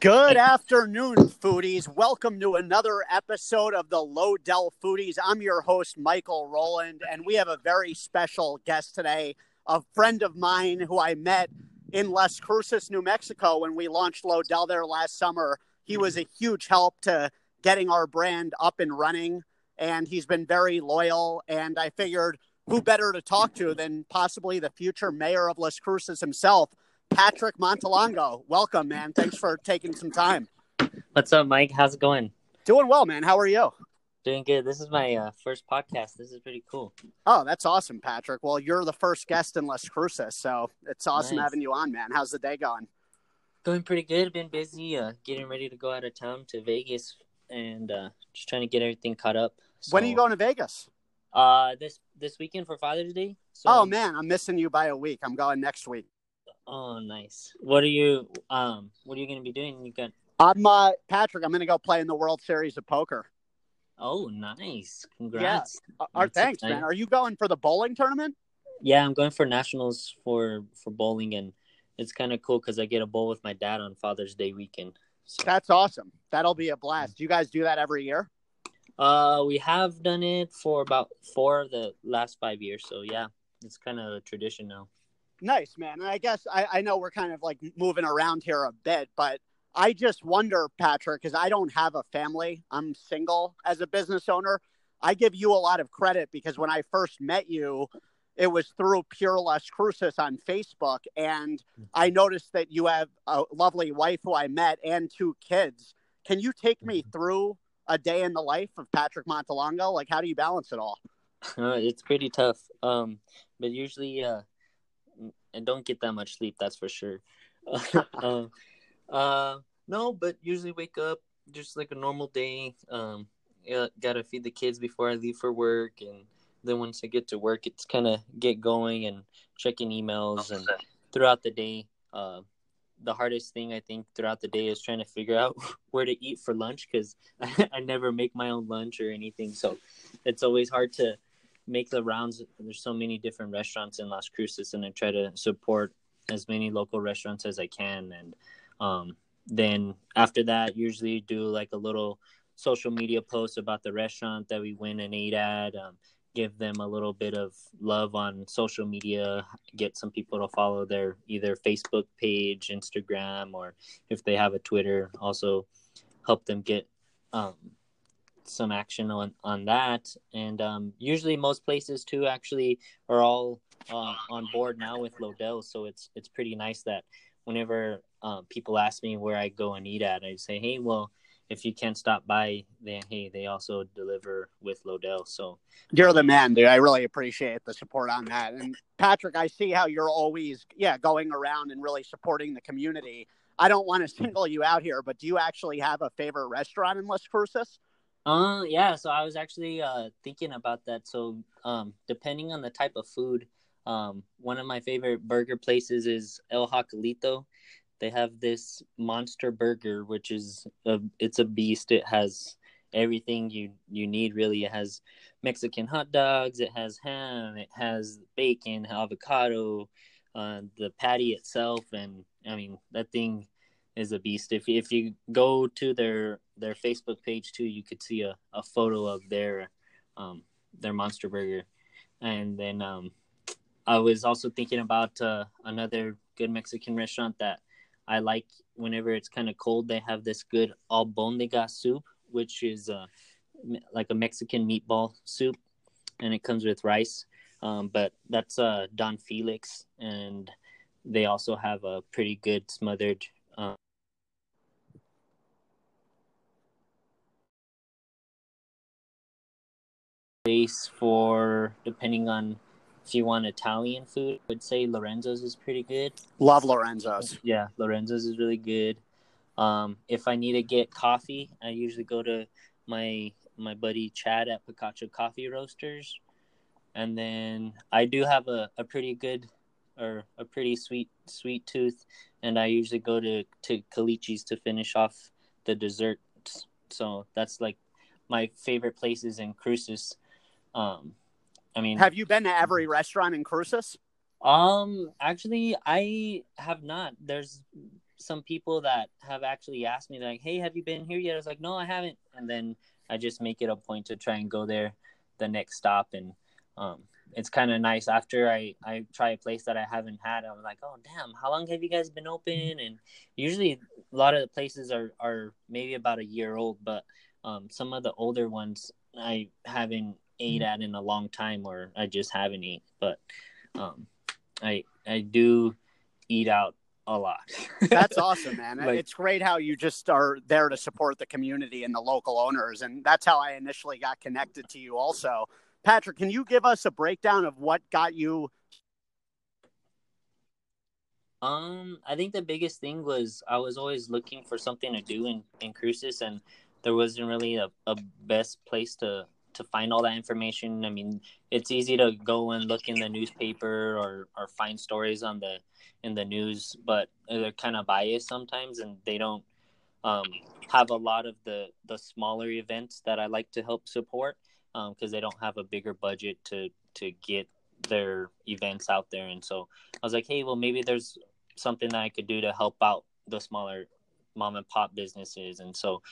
Good afternoon, foodies. Welcome to another episode of the Lodell Foodies. I'm your host, Michael Rowland, and we have a very special guest today, a friend of mine who I met in Las Cruces, New Mexico, when we launched Lodell there last summer. He was a huge help to getting our brand up and running, and he's been very loyal. And I figured who better to talk to than possibly the future mayor of Las Cruces himself, Patrick Montalongo. Welcome, man. Thanks for taking some time. What's up, Mike? How's it going? Doing well, man. How are you? Doing good. This is my uh, first podcast. This is pretty cool. Oh, that's awesome, Patrick. Well, you're the first guest in Las Cruces, so it's awesome Nice. having you on, man. How's the day going? Going pretty good. Been busy. Uh, getting ready to go out of town to Vegas and uh, just trying to get everything caught up. When are you going to Vegas? Uh, this this weekend for Father's Day. So, Oh man, I'm missing you by a week. I'm going next week. Oh, nice. What are you um What are you gonna be doing? You got I'm uh, Patrick. I'm going to go play in the World Series of Poker. Oh, nice. Congrats. Uh, Our thanks, exciting. man. Are you going for the bowling tournament? Yeah, I'm going for nationals for for bowling, and it's kind of cool because I get a bowl with my dad on Father's Day weekend. So, That's awesome. That'll be a blast. Do you guys do that every year? Uh, we have done it for about four of the last five years. So yeah, it's kind of a tradition now. Nice, man. And I guess I, I know we're kind of like moving around here a bit, but I just wonder, Patrick, because I don't have a family. I'm single as a business owner. I give you a lot of credit because when I first met you, it was through Pure Las Cruces on Facebook. And I noticed that you have a lovely wife who I met and two kids. Can you take me through a day in the life of Patrick Montalongo? Like, how do you balance it all? Uh, it's pretty tough. Um, but usually, uh, I don't get that much sleep. That's for sure. uh, uh, no, but usually wake up just like a normal day. Um, yeah, gotta feed the kids before I leave for work, and then once I get to work, it's kind of get going and checking emails and throughout the day. Uh, the hardest thing I think throughout the day is trying to figure out where to eat for lunch because I never make my own lunch or anything. So it's always hard to make the rounds. There's so many different restaurants in Las Cruces, and I try to support as many local restaurants as I can. And um, then after that, usually do like a little social media post about the restaurant that we went and ate at. Um, give them a little bit of love on social media get some people to follow their either facebook page instagram or if they have a twitter also help them get um, some action on on that and um, usually most places too actually are all uh, on board now with lodell so it's it's pretty nice that whenever uh, people ask me where i go and eat at i say hey well if you can't stop by then hey they also deliver with lodell so You're the man, dude. I really appreciate the support on that. And Patrick, I see how you're always, yeah, going around and really supporting the community. I don't want to single you out here, but do you actually have a favorite restaurant in Las Cruces? Uh, yeah. So I was actually uh thinking about that. So um, depending on the type of food, um, one of my favorite burger places is El Jacalito. They have this monster burger, which is a it's a beast. It has everything you you need. Really, it has Mexican hot dogs. It has ham. It has bacon, avocado, uh, the patty itself, and I mean that thing is a beast. If if you go to their their Facebook page too, you could see a, a photo of their um their monster burger, and then um I was also thinking about uh, another good Mexican restaurant that I like whenever it's kind of cold. They have this good albondiga soup, which is uh, like a Mexican meatball soup, and it comes with rice. Um, but that's uh, Don Felix, and they also have a pretty good smothered. Uh, place for depending on if you want Italian food, I would say Lorenzo's is pretty good. Love Lorenzo's. Yeah, Lorenzo's is really good. Um, if I need to get coffee, I usually go to my my buddy Chad at Picacho Coffee Roasters, and then I do have a, a pretty good or a pretty sweet sweet tooth, and I usually go to to Caliche's to finish off the desserts. So that's like my favorite places in Cruces. Um, I mean, Have you been to every restaurant in Cruces? um, actually, I have not. There's some people that have actually asked me like, "Hey, have you been here yet?" I was like, "No, I haven't." And then I just make it a point to try and go there the next stop and um, it's kind of nice after I, I try a place that I haven't had. I'm like, oh damn, how long have you guys been open? And usually a lot of the places are, are maybe about a year old, but um, some of the older ones I haven't ate at in a long time, or I just haven't eaten. But um, I I do eat out a lot. That's awesome, man. like, it's great how you just are there to support the community and the local owners, and that's how I initially got connected to you. Also, Patrick, can you give us a breakdown of what got you? Um, I think the biggest thing was I was always looking for something to do in in Cruces, and there wasn't really a, a best place to to find all that information. I mean, it's easy to go and look in the newspaper or or find stories on the in the news, but they're kind of biased sometimes, and they don't um, have a lot of the the smaller events that I like to help support because um, they don't have a bigger budget to to get their events out there. And so I was like, hey, well, maybe there's something that I could do to help out the smaller mom and pop businesses. And so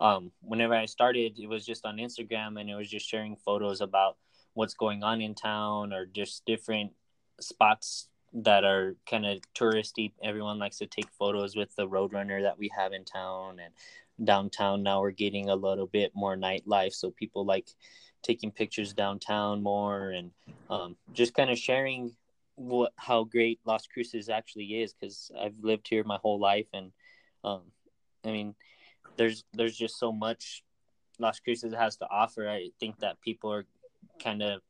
um, whenever I started, it was just on Instagram and it was just sharing photos about what's going on in town or just different spots that are kind of touristy. Everyone likes to take photos with the Roadrunner that we have in town and downtown. Now we're getting a little bit more nightlife, so people like taking pictures downtown more and um, just kind of sharing what how great Las Cruces actually is because I've lived here my whole life and um, I mean there's there's just so much Las Cruces has to offer. I think that people are kind of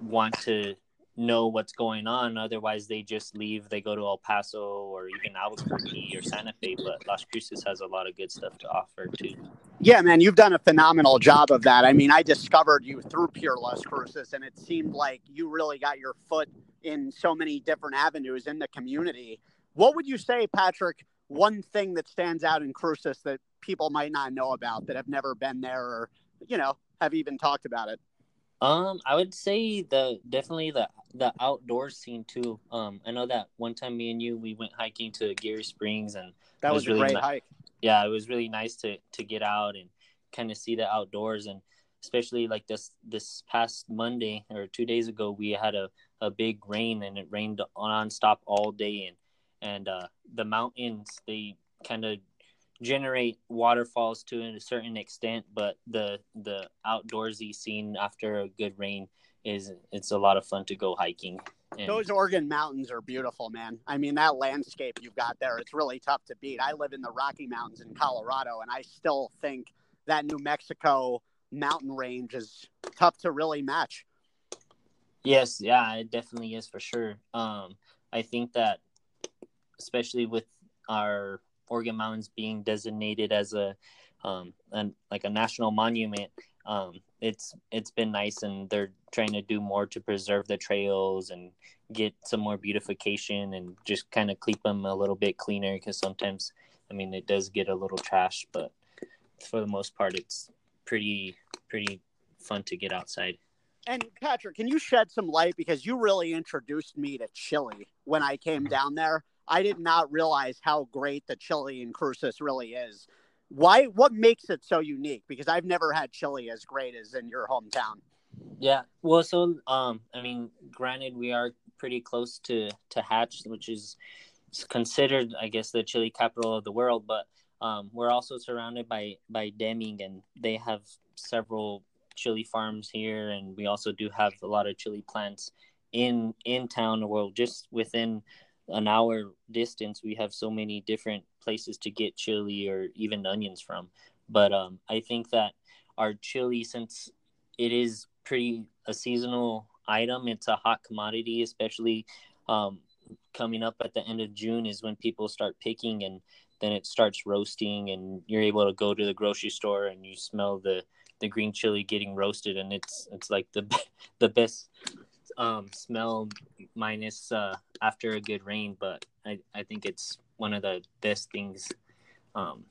want to know what's going on. Otherwise, they just leave. They go to El Paso or even Albuquerque or Santa Fe. But Las Cruces has a lot of good stuff to offer too. Yeah, man, you've done a phenomenal job of that. I mean, I discovered you through Pure Las Cruces, and it seemed like you really got your foot in so many different avenues in the community. What would you say, Patrick? One thing that stands out in Cruces that people might not know about that have never been there or, you know, have even talked about it? Um, I would say the definitely the the outdoor scene too. Um, I know that one time me and you we went hiking to Gary Springs and that was, was really a great ni- hike. Yeah, it was really nice to to get out and kind of see the outdoors and especially like this this past Monday or two days ago we had a a big rain and it rained nonstop all day and and uh, the mountains they kind of generate waterfalls to a certain extent, but the the outdoorsy scene after a good rain is it's a lot of fun to go hiking. And... Those Organ mountains are beautiful, man. I mean, that landscape you've got there, it's really tough to beat. I live in the Rocky Mountains in Colorado, and I still think that New Mexico mountain range is tough to really match. Yes, yeah, it definitely is for sure. Um, I think that especially with our Organ Mountains being designated as a um, an, like a national monument, um, it's it's been nice, and they're trying to do more to preserve the trails and get some more beautification and just kind of keep them a little bit cleaner. Because sometimes, I mean, it does get a little trash, but for the most part, it's pretty pretty fun to get outside. And Patrick, can you shed some light because you really introduced me to chili when I came down there. I did not realize how great the chili in Cruces really is. Why? What makes it so unique? Because I've never had chili as great as in your hometown. Yeah. Well, so um, I mean, granted, we are pretty close to to Hatch, which is considered, I guess, the chili capital of the world. But um, we're also surrounded by by Deming, and they have several chili farms here, and we also do have a lot of chili plants in in town. Well, just within an hour distance we have so many different places to get chili or even onions from. But um, i think that our chili since it is pretty a seasonal item it's a hot commodity especially um, coming up at the end of june is when people start picking and then it starts roasting and you're able to go to the grocery store and you smell the the green chili getting roasted and it's it's like the the best um, smell minus uh, after a good rain, but I, I think it's one of the best things um,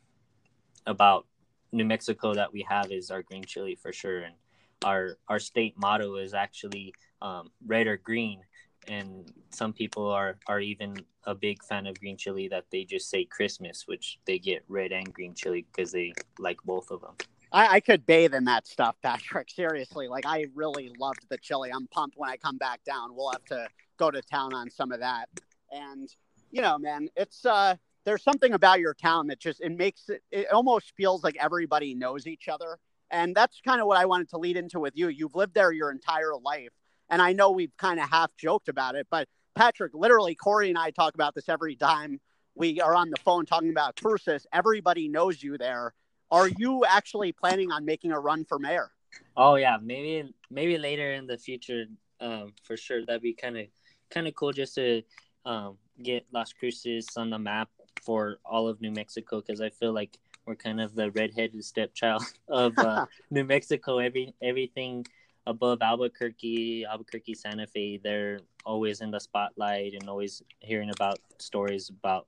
about New Mexico that we have is our green chili for sure, and our our state motto is actually um, red or green, and some people are are even a big fan of green chili that they just say Christmas, which they get red and green chili because they like both of them. I, I could bathe in that stuff, Patrick. Seriously, like I really loved the chili. I'm pumped when I come back down. We'll have to go to town on some of that. And you know, man, it's uh, there's something about your town that just it makes it. It almost feels like everybody knows each other, and that's kind of what I wanted to lead into with you. You've lived there your entire life, and I know we've kind of half joked about it, but Patrick, literally, Corey and I talk about this every time we are on the phone talking about Cruces. Everybody knows you there. Are you actually planning on making a run for mayor? Oh yeah, maybe maybe later in the future, um, for sure. That'd be kind of kind of cool just to um, get Las Cruces on the map for all of New Mexico because I feel like we're kind of the redheaded stepchild of uh, New Mexico. Every everything above Albuquerque, Albuquerque, Santa Fe, they're always in the spotlight and always hearing about stories about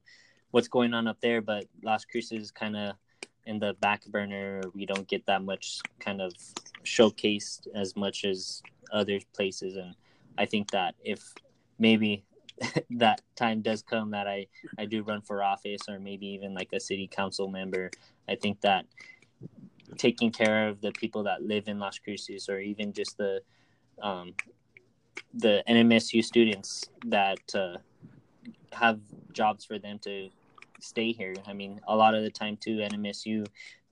what's going on up there. But Las Cruces kind of in the back burner. We don't get that much kind of showcased as much as other places, and I think that if maybe that time does come that I I do run for office or maybe even like a city council member, I think that taking care of the people that live in Las Cruces or even just the um, the NMSU students that uh, have jobs for them to stay here. I mean, a lot of the time too, at MSU,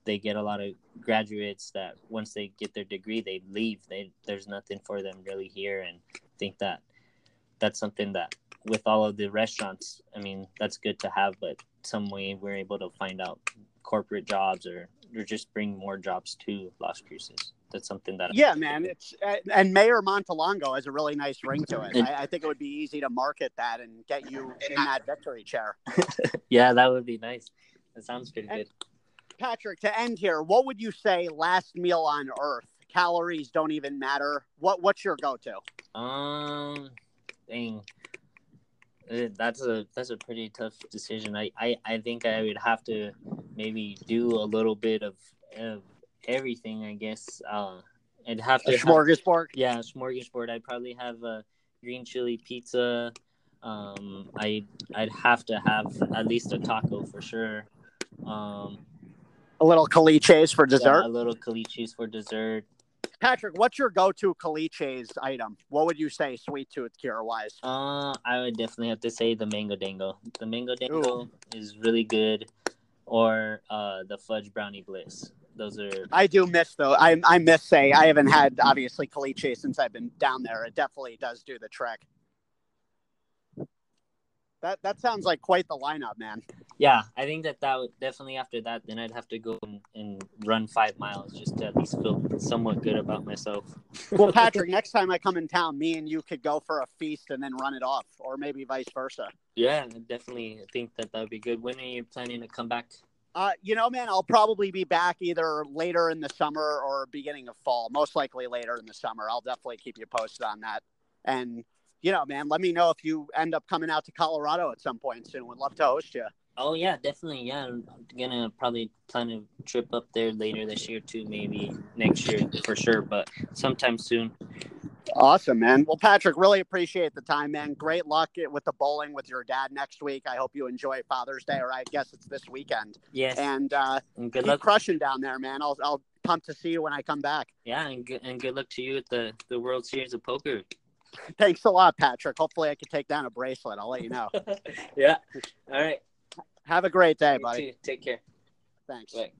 they get a lot of graduates that once they get their degree, they leave. They there's nothing for them really here, and I think that that's something that with all of the restaurants, I mean, that's good to have, but some way we're able to find out corporate jobs or or just bring more jobs to Las Cruces. That's something that yeah, man. It's and Mayor Montalongo has a really nice ring to it. I, I, think it would be easy to market that and get you in that victory chair. yeah, that would be nice. That sounds pretty and, good. Patrick, to end here, what would you say last meal on Earth? Calories don't even matter. What What's your go to? Um, dang. Uh, that's a that's a pretty tough decision. I, I, I think I would have to maybe do a little bit of, of everything. I guess uh, I'd have to a smorgasbord. Have, yeah, smorgasbord. I'd probably have a green chili pizza. Um, I I'd have to have at least a taco for sure. Um, a little caliches for dessert. Yeah, a little caliches for dessert. Patrick, what's your go-to caliches item? What would you say, sweet tooth cure wise? Uh, I would definitely have to say the mango dango. The mango dango Ooh. is really good, or uh, the fudge brownie bliss. Those are. I do miss though. I I miss say I haven't had obviously caliche since I've been down there. It definitely does do the trick. That that sounds like quite the lineup, man. Yeah, I think that that would definitely after that, then I'd have to go and, and run five miles just to at least feel somewhat good about myself. well, Patrick, next time I come in town, me and you could go for a feast and then run it off, or maybe vice versa. Yeah, definitely. I think that that would be good. When are you planning to come back? Uh, you know, man, I'll probably be back either later in the summer or beginning of fall. Most likely later in the summer. I'll definitely keep you posted on that. And you know, man, let me know if you end up coming out to Colorado at some point soon. Would love to host you. Oh yeah, definitely. Yeah, I'm gonna probably plan a trip up there later this year too, maybe next year for sure, but sometime soon. Awesome, man. Well, Patrick, really appreciate the time, man. Great luck with the bowling with your dad next week. I hope you enjoy Father's Day, or I guess it's this weekend. Yes. And uh, and good luck. crushing down there, man. I'll I'll pump to see you when I come back. Yeah, and good, and good luck to you at the the World Series of Poker. Thanks a lot, Patrick. Hopefully, I can take down a bracelet. I'll let you know. yeah. All right. Have a great day, buddy. Take care. Thanks. Bye.